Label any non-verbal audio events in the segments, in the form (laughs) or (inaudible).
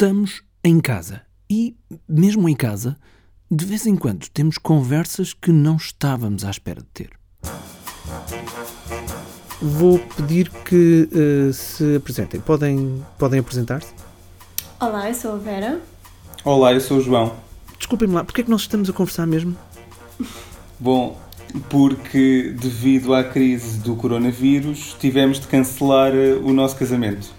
Estamos em casa e, mesmo em casa, de vez em quando temos conversas que não estávamos à espera de ter. Vou pedir que uh, se apresentem. Podem, podem apresentar-se? Olá, eu sou a Vera. Olá, eu sou o João. Desculpem-me lá, porquê é que nós estamos a conversar mesmo? (laughs) Bom, porque devido à crise do coronavírus tivemos de cancelar eh, o nosso casamento.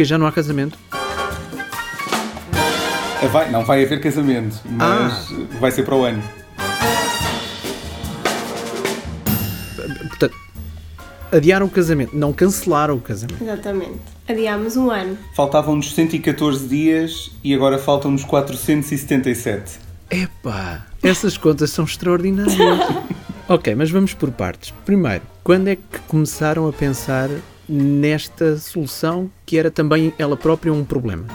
Porque já não há casamento? Ah, vai, não vai haver casamento, mas ah. vai ser para o ano. Portanto, adiaram o casamento, não cancelaram o casamento. Exatamente. Adiámos um ano. Faltavam-nos 114 dias e agora faltam-nos 477. Epá, essas contas são extraordinárias. (laughs) ok, mas vamos por partes. Primeiro, quando é que começaram a pensar nesta solução que era também ela própria um problema?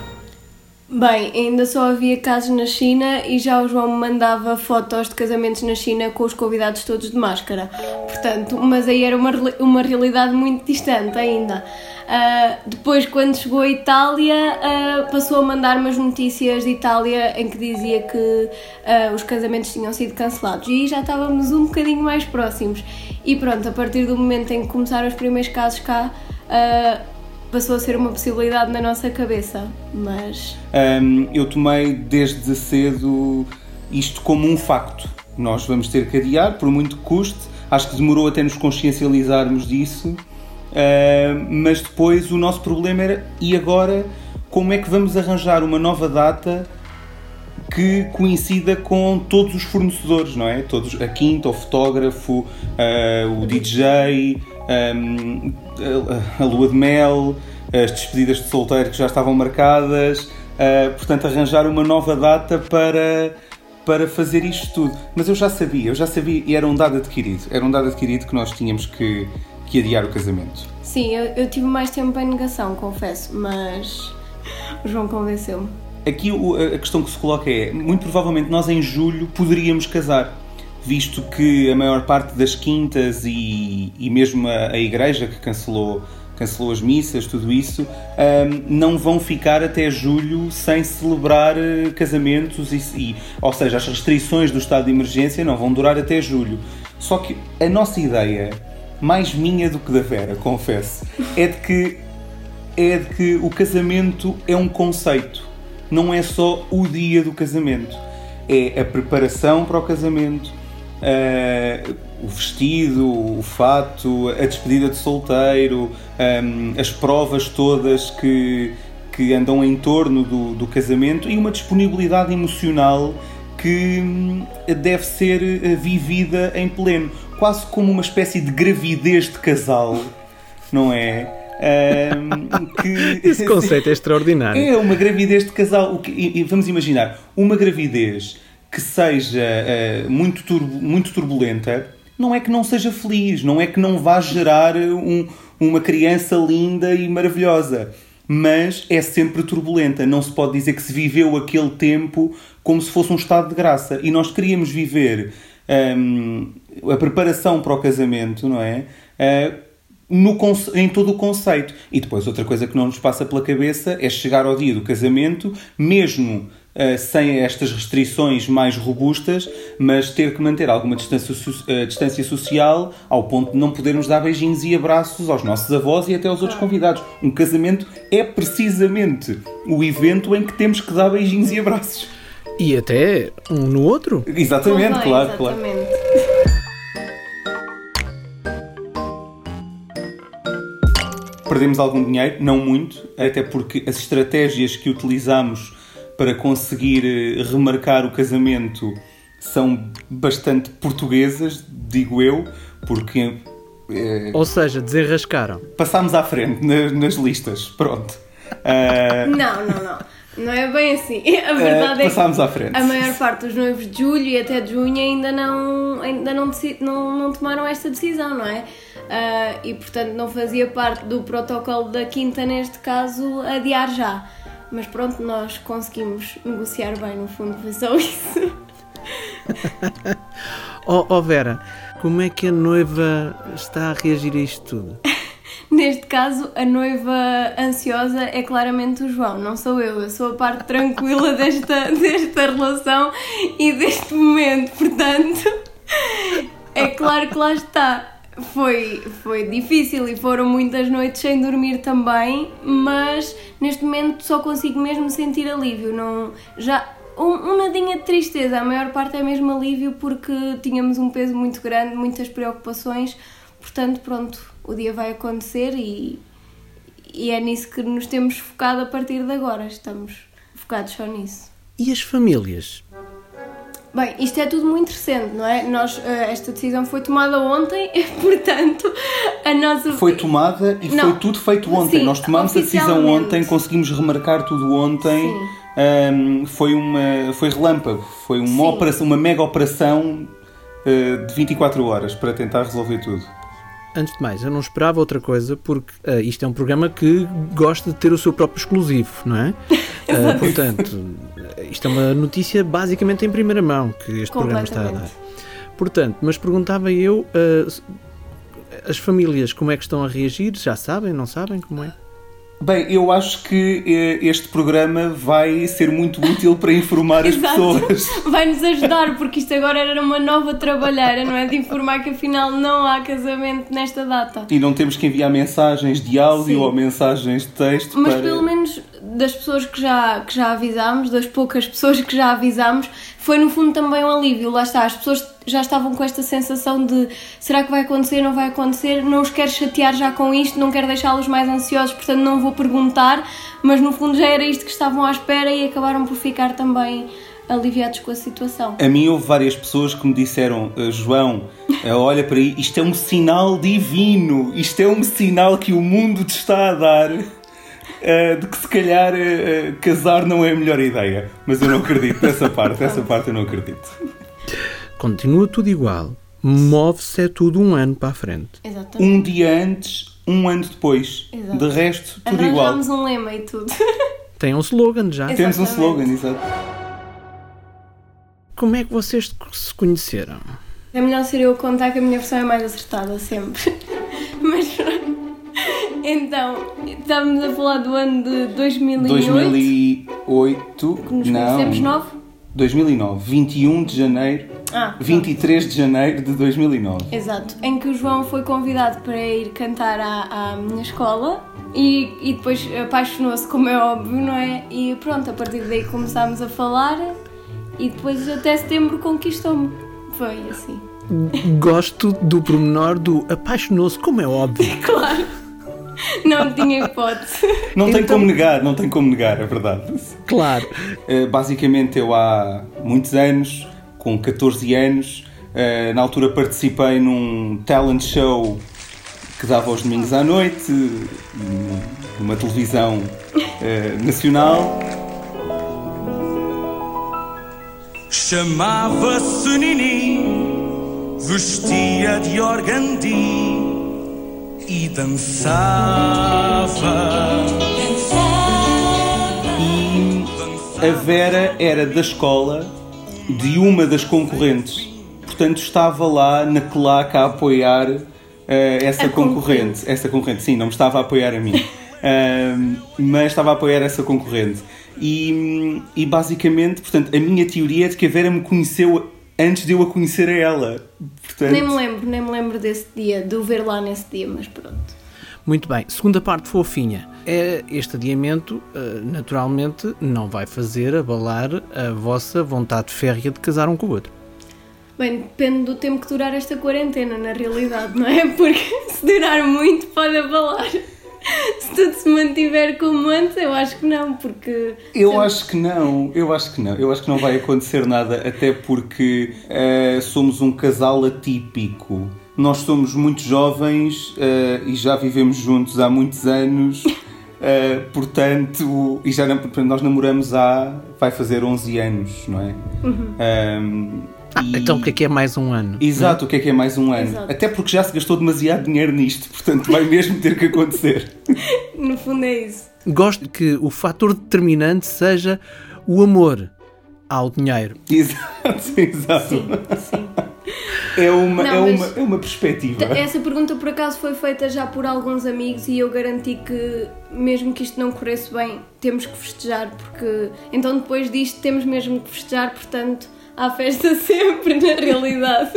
Bem, ainda só havia casos na China e já o João me mandava fotos de casamentos na China com os convidados todos de máscara. Portanto, mas aí era uma, uma realidade muito distante ainda. Uh, depois, quando chegou à Itália, uh, passou a mandar umas notícias de Itália em que dizia que uh, os casamentos tinham sido cancelados. E já estávamos um bocadinho mais próximos. E pronto, a partir do momento em que começaram os primeiros casos cá passou a ser uma possibilidade na nossa cabeça, mas. Um, eu tomei desde cedo isto como um facto. Nós vamos ter que adiar, por muito que custe. Acho que demorou até nos consciencializarmos disso, uh, mas depois o nosso problema era e agora como é que vamos arranjar uma nova data que coincida com todos os fornecedores, não é? Todos, a quinta, o fotógrafo, uh, o DJ, um, a, a lua de mel, as despedidas de solteiro que já estavam marcadas, uh, portanto, arranjar uma nova data para, para fazer isto tudo. Mas eu já sabia, eu já sabia, e era um dado adquirido, era um dado adquirido que nós tínhamos que, que adiar o casamento. Sim, eu, eu tive mais tempo em negação, confesso, mas o João convenceu-me. Aqui a questão que se coloca é: muito provavelmente nós em julho poderíamos casar visto que a maior parte das quintas e, e mesmo a, a igreja que cancelou cancelou as missas, tudo isso, um, não vão ficar até julho sem celebrar eh, casamentos, e, ou seja, as restrições do estado de emergência não vão durar até julho. Só que a nossa ideia, mais minha do que da Vera, confesso, é de que, é de que o casamento é um conceito, não é só o dia do casamento. É a preparação para o casamento, uh, o vestido, o fato, a despedida de solteiro, um, as provas todas que, que andam em torno do, do casamento e uma disponibilidade emocional que hum, deve ser eh, vivida em pleno, quase como uma espécie de gravidez de casal, não é? Um, que, (laughs) Esse conceito é extraordinário. É uma gravidez de casal. E, vamos imaginar, uma gravidez que seja uh, muito, turbo, muito turbulenta, não é que não seja feliz, não é que não vá gerar um, uma criança linda e maravilhosa, mas é sempre turbulenta. Não se pode dizer que se viveu aquele tempo como se fosse um estado de graça. E nós queríamos viver um, a preparação para o casamento, não é? Uh, no, em todo o conceito. E depois, outra coisa que não nos passa pela cabeça é chegar ao dia do casamento, mesmo uh, sem estas restrições mais robustas, mas ter que manter alguma distância, uh, distância social ao ponto de não podermos dar beijinhos e abraços aos nossos avós e até aos outros convidados. Um casamento é precisamente o evento em que temos que dar beijinhos e abraços. E até um no outro? Exatamente, claro, exatamente. claro. Perdemos algum dinheiro, não muito, até porque as estratégias que utilizamos para conseguir eh, remarcar o casamento são bastante portuguesas, digo eu, porque. É, Ou seja, desenrascaram. Passámos à frente nas, nas listas, pronto. Uh... Não, não, não. Não é bem assim. (laughs) A verdade uh, é que à frente. a maior parte dos noivos de julho e até de junho ainda não, ainda não, não, não tomaram esta decisão, não é? Uh, e portanto não fazia parte do protocolo da quinta, neste caso, adiar já. Mas pronto, nós conseguimos negociar bem, no fundo, foi só isso. (laughs) Oh, oh Vera, como é que a noiva está a reagir a isto tudo? (laughs) Neste caso, a noiva ansiosa é claramente o João, não sou eu. Eu sou a parte tranquila (laughs) desta, desta relação e deste momento. Portanto, é claro que lá está. Foi, foi difícil e foram muitas noites sem dormir também, mas neste momento só consigo mesmo sentir alívio. Não, já, um, um nadinha de tristeza, a maior parte é mesmo alívio porque tínhamos um peso muito grande, muitas preocupações, portanto, pronto, o dia vai acontecer e, e é nisso que nos temos focado a partir de agora, estamos focados só nisso. E as famílias? Bem, isto é tudo muito recente, não é? Nós, eh, esta decisão foi tomada ontem, (laughs) portanto, a nossa. Foi tomada e Não. foi tudo feito ontem. Sim, Nós tomámos a decisão ontem, conseguimos remarcar tudo ontem. Ahm, foi uma foi relâmpago, foi uma Sim. operação, uma mega operação eh, de 24 horas para tentar resolver tudo. Antes de mais, eu não esperava outra coisa porque ah, isto é um programa que gosta de ter o seu próprio exclusivo, não é? (laughs) Ah, portanto, isto é uma notícia basicamente em primeira mão que este programa está a dar. Portanto, mas perguntava eu, s- as famílias como é que estão a reagir? Já sabem, não sabem como é? Bem, eu acho que eh, este programa vai ser muito útil para informar as (laughs) Exato. pessoas. Vai-nos ajudar, porque isto agora era uma nova trabalheira, não é? De informar que afinal não há casamento nesta data. E não temos que enviar mensagens de áudio Sim. ou mensagens de texto Mas para... pelo menos das pessoas que já, que já avisámos, das poucas pessoas que já avisámos, foi no fundo também um alívio. Lá está, as pessoas já estavam com esta sensação de será que vai acontecer, não vai acontecer, não os quero chatear já com isto, não quero deixá-los mais ansiosos, portanto não vou perguntar, mas no fundo já era isto que estavam à espera e acabaram por ficar também aliviados com a situação. A mim houve várias pessoas que me disseram "Ah, João, ah, olha para aí, isto é um sinal divino, isto é um sinal que o mundo te está a dar ah, de que se calhar ah, casar não é a melhor ideia. Mas eu não acredito nessa parte, essa parte eu não acredito. Continua tudo igual. Move-se é tudo um ano para a frente. Exatamente. Um dia antes, um ano depois. Exato. De resto, tudo igual. Arranjámos um lema e tudo. (laughs) Tem um slogan já. Exato. Temos um Exatamente. slogan, exato. Como é que vocês se conheceram? É melhor ser eu a contar que a minha versão é mais acertada sempre. (laughs) Mas pronto. Então, estávamos a falar do ano de 2008. 2008, que nos não. conhecemos nove? 2009, 21 de janeiro, Ah, pronto. 23 de janeiro de 2009. Exato, em que o João foi convidado para ir cantar à, à minha escola e, e depois apaixonou-se, como é óbvio, não é? E pronto, a partir daí começámos a falar e depois até setembro conquistou-me. Foi assim. Gosto do pormenor do apaixonou-se, como é óbvio. (laughs) Claro, (laughs) não tinha hipótese. Não tem Então- como negar, não tem como negar, é verdade. Claro. Uh, basicamente, eu há muitos anos, com 14 anos, uh, na altura participei num talent show que dava aos domingos à noite, num- numa televisão uh, nacional. Chamava-se Nini, vestia de organdi e dançava. E a Vera era da escola de uma das concorrentes. Portanto, estava lá na claque a apoiar uh, essa A concorrente. concorrente. Essa concorrente, sim, não me estava a apoiar a mim. (laughs) Ahm, mas estava a apoiar essa concorrente. E, e basicamente, portanto, a minha teoria é de que a Vera me conheceu antes de eu a conhecer a ela. Portanto, Nem me lembro, nem me lembro desse dia, de o ver lá nesse dia, mas pronto. Muito bem. Segunda parte fofinha. É, este adiamento, eh, naturalmente, não vai fazer abalar a vossa vontade férrea de casar um com o outro. Bem, depende do tempo que durar esta quarentena, na realidade, não é? (laughs) Porque se durar muito, pode abalar. (laughs) Se tudo se mantiver como antes, eu acho que não, porque. Eu acho que não, eu acho que não, eu acho que não vai acontecer nada, até porque eh, somos um casal atípico. Nós somos muito jovens eh, e já vivemos juntos há muitos anos, (laughs) eh, portanto, e já nós namoramos há. vai fazer 11 anos, não é? Ahm, Ah, e- então o que é que é mais um ano? Exato, o que é que é mais um ano? Exato. Até porque já se gastou demasiado dinheiro nisto, portanto vai mesmo ter que acontecer. (laughs) No fundo é isso. Gosto que o fator determinante seja o amor ao dinheiro. Exato, (laughs) exato. Sim, sim. É uma, Não, é uma, é uma perspectiva. Essa pergunta por acaso foi feita já por alguns amigos e eu garanti que, mesmo que isto não corresse bem, temos que festejar, porque então depois disto temos mesmo que festejar, portanto há festa (laughs) sempre na realidade.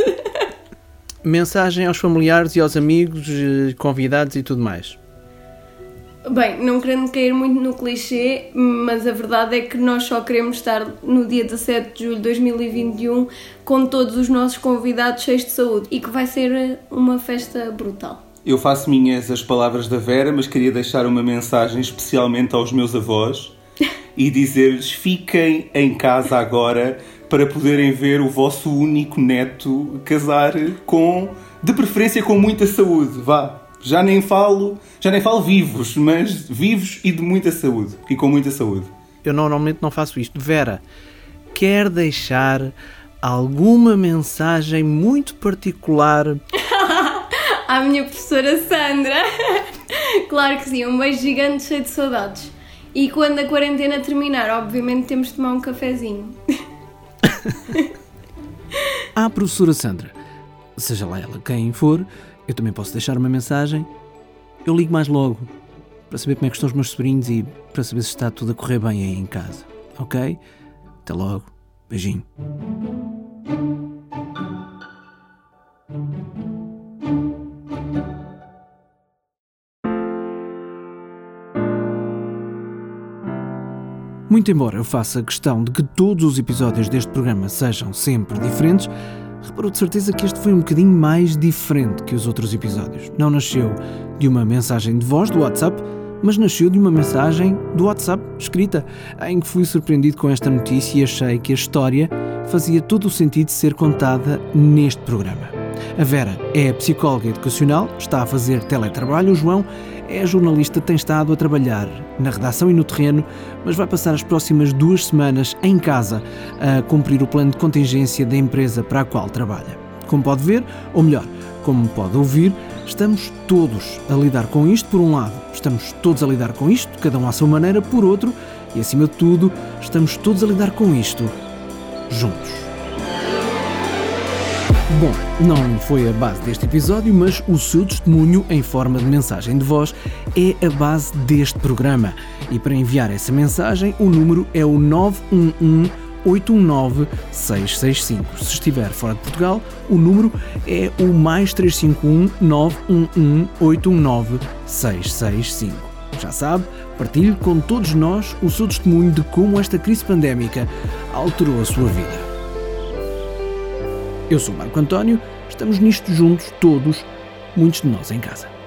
Mensagem aos familiares e aos amigos, eh, convidados e tudo mais. Bem, não querendo cair muito no clichê, mas a verdade é que nós só queremos estar no dia 17 de julho de 2021 com todos os nossos convidados cheios de saúde e que vai ser uma festa brutal. Eu faço minhas as palavras da Vera, mas queria deixar uma mensagem especialmente aos meus avós (laughs) e dizer-lhes fiquem em casa agora para poderem ver o vosso único neto casar com, de preferência com muita saúde, vá. Já nem falo, já nem falo vivos, mas vivos e de muita saúde e com muita saúde. Eu normalmente não faço isto. Vera, quer deixar alguma mensagem muito particular? (laughs) À minha professora Sandra! claro que sim, um beijo gigante cheio de saudades. E quando a quarentena terminar, obviamente temos de tomar um cafezinho. À (laughs) professora Sandra, seja lá ela quem for, eu também posso deixar uma mensagem. Eu ligo mais logo para saber como é que estão os meus sobrinhos e para saber se está tudo a correr bem aí em casa. Ok? Até logo. Beijinho. Muito embora eu faça questão de que todos os episódios deste programa sejam sempre diferentes, reparou de certeza que este foi um bocadinho mais diferente que os outros episódios. Não nasceu de uma mensagem de voz do WhatsApp, mas nasceu de uma mensagem do WhatsApp escrita, em que fui surpreendido com esta notícia e achei que a história fazia todo o sentido de ser contada neste programa. A Vera é psicóloga educacional, está a fazer teletrabalho. O João é jornalista, tem estado a trabalhar na redação e no terreno, mas vai passar as próximas duas semanas em casa a cumprir o plano de contingência da empresa para a qual trabalha. Como pode ver, ou melhor, como pode ouvir, estamos todos a lidar com isto por um lado, estamos todos a lidar com isto, cada um à sua maneira, por outro, e acima de tudo, estamos todos a lidar com isto juntos. Bom, não foi a base deste episódio, mas o seu testemunho em forma de mensagem de voz é a base deste programa. E para enviar essa mensagem, o número é o 911 819 665. Se estiver fora de Portugal, o número é o mais 351 911 819 665. Já sabe, partilhe com todos nós o seu testemunho de como esta crise pandémica alterou a sua vida. Eu sou Marco António, estamos nisto juntos, todos, muitos de nós em casa.